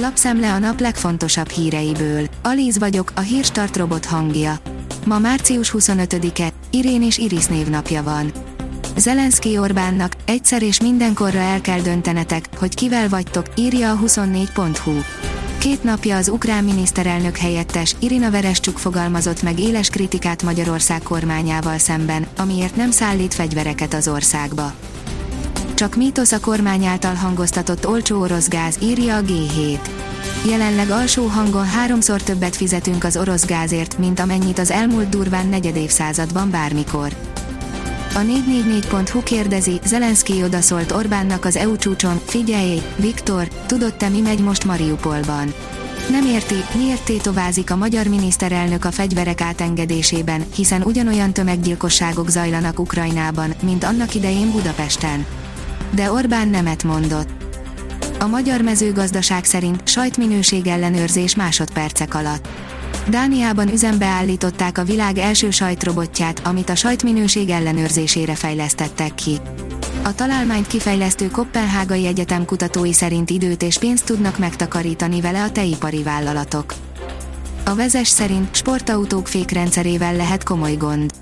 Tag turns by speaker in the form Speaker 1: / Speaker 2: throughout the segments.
Speaker 1: Lapszemle a nap legfontosabb híreiből. Alíz vagyok, a hírstart robot hangja. Ma március 25-e, Irén és Iris névnapja van. Zelenszky Orbánnak egyszer és mindenkorra el kell döntenetek, hogy kivel vagytok, írja a 24.hu. Két napja az ukrán miniszterelnök helyettes Irina Verescsuk fogalmazott meg éles kritikát Magyarország kormányával szemben, amiért nem szállít fegyvereket az országba. Csak mítosz a kormány által hangoztatott olcsó orosz gáz, írja a G7. Jelenleg alsó hangon háromszor többet fizetünk az orosz gázért, mint amennyit az elmúlt durván negyedévszázadban bármikor. A 444.hu kérdezi, Zelenszky odaszólt Orbánnak az EU csúcson, figyelj, Viktor, tudod te mi megy most Mariupolban? Nem érti, miért tétovázik a magyar miniszterelnök a fegyverek átengedésében, hiszen ugyanolyan tömeggyilkosságok zajlanak Ukrajnában, mint annak idején Budapesten. De Orbán nemet mondott. A magyar mezőgazdaság szerint sajtminőség ellenőrzés másodpercek alatt. Dániában üzembe állították a világ első sajtrobotját, amit a sajtminőség ellenőrzésére fejlesztettek ki. A találmányt kifejlesztő Kopenhágai Egyetem kutatói szerint időt és pénzt tudnak megtakarítani vele a teipari vállalatok. A vezes szerint sportautók fékrendszerével lehet komoly gond.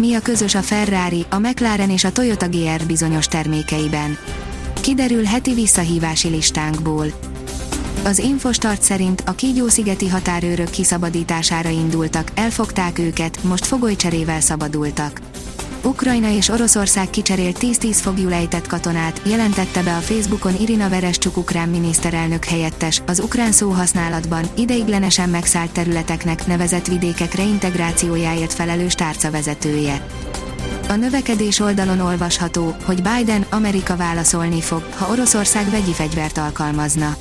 Speaker 1: Mi a közös a Ferrari, a McLaren és a Toyota GR bizonyos termékeiben? Kiderül heti visszahívási listánkból. Az Infostart szerint a Kígyó-szigeti határőrök kiszabadítására indultak, elfogták őket, most fogolycserével szabadultak. Ukrajna és Oroszország kicserélt 10-10 fogjulejtett katonát, jelentette be a Facebookon Irina Verescsuk ukrán miniszterelnök helyettes, az ukrán szóhasználatban ideiglenesen megszállt területeknek nevezett vidékek reintegrációjáért felelős tárcavezetője. A növekedés oldalon olvasható, hogy Biden, Amerika válaszolni fog, ha Oroszország vegyi fegyvert alkalmazna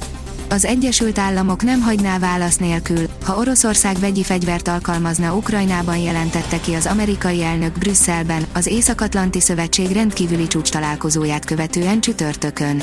Speaker 1: az Egyesült Államok nem hagyná válasz nélkül, ha Oroszország vegyi fegyvert alkalmazna Ukrajnában jelentette ki az amerikai elnök Brüsszelben, az Észak-Atlanti Szövetség rendkívüli csúcs találkozóját követően csütörtökön.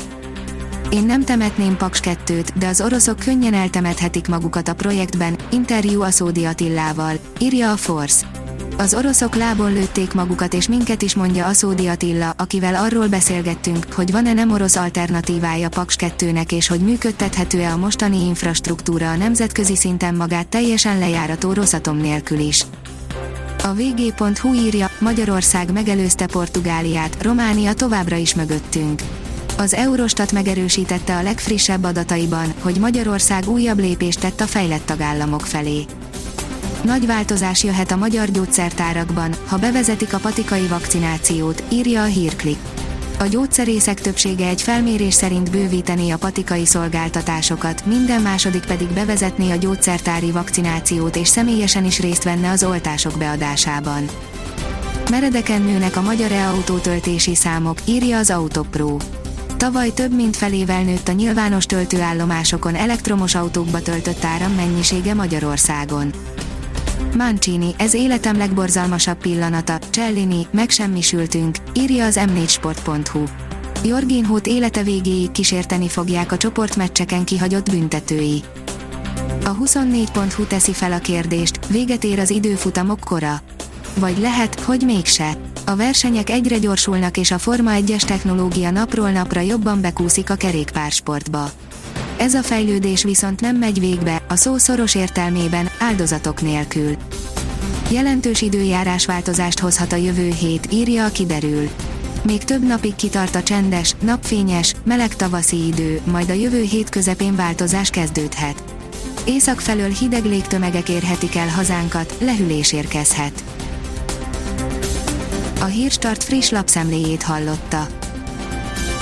Speaker 1: Én nem temetném Paks 2 de az oroszok könnyen eltemethetik magukat a projektben, interjú a Szódi Attillával, írja a Force. Az oroszok lábon lőtték magukat és minket is mondja Aszódi Attila, akivel arról beszélgettünk, hogy van-e nem orosz alternatívája Paks 2-nek és hogy működtethető-e a mostani infrastruktúra a nemzetközi szinten magát teljesen lejárató Rosszatom nélkül is. A vg.hu írja, Magyarország megelőzte Portugáliát, Románia továbbra is mögöttünk. Az Eurostat megerősítette a legfrissebb adataiban, hogy Magyarország újabb lépést tett a fejlett tagállamok felé. Nagy változás jöhet a magyar gyógyszertárakban, ha bevezetik a patikai vakcinációt, írja a hírklik. A gyógyszerészek többsége egy felmérés szerint bővítené a patikai szolgáltatásokat, minden második pedig bevezetné a gyógyszertári vakcinációt és személyesen is részt venne az oltások beadásában. Meredeken nőnek a magyar e-autó töltési számok, írja az Autopro. Tavaly több mint felével nőtt a nyilvános töltőállomásokon elektromos autókba töltött áram mennyisége Magyarországon. Mancini, ez életem legborzalmasabb pillanata, Cellini, megsemmisültünk, írja az m4sport.hu. Jorginhót élete végéig kísérteni fogják a csoportmeccseken kihagyott büntetői. A 24.hu teszi fel a kérdést, véget ér az időfutamok kora. Vagy lehet, hogy mégse. A versenyek egyre gyorsulnak és a Forma 1-es technológia napról napra jobban bekúszik a kerékpársportba. Ez a fejlődés viszont nem megy végbe, a szó szoros értelmében, áldozatok nélkül. Jelentős időjárás változást hozhat a jövő hét, írja a kiderül. Még több napig kitart a csendes, napfényes, meleg tavaszi idő, majd a jövő hét közepén változás kezdődhet. Észak felől hideg légtömegek érhetik el hazánkat, lehűlés érkezhet. A Hírstart friss lapszemléjét hallotta.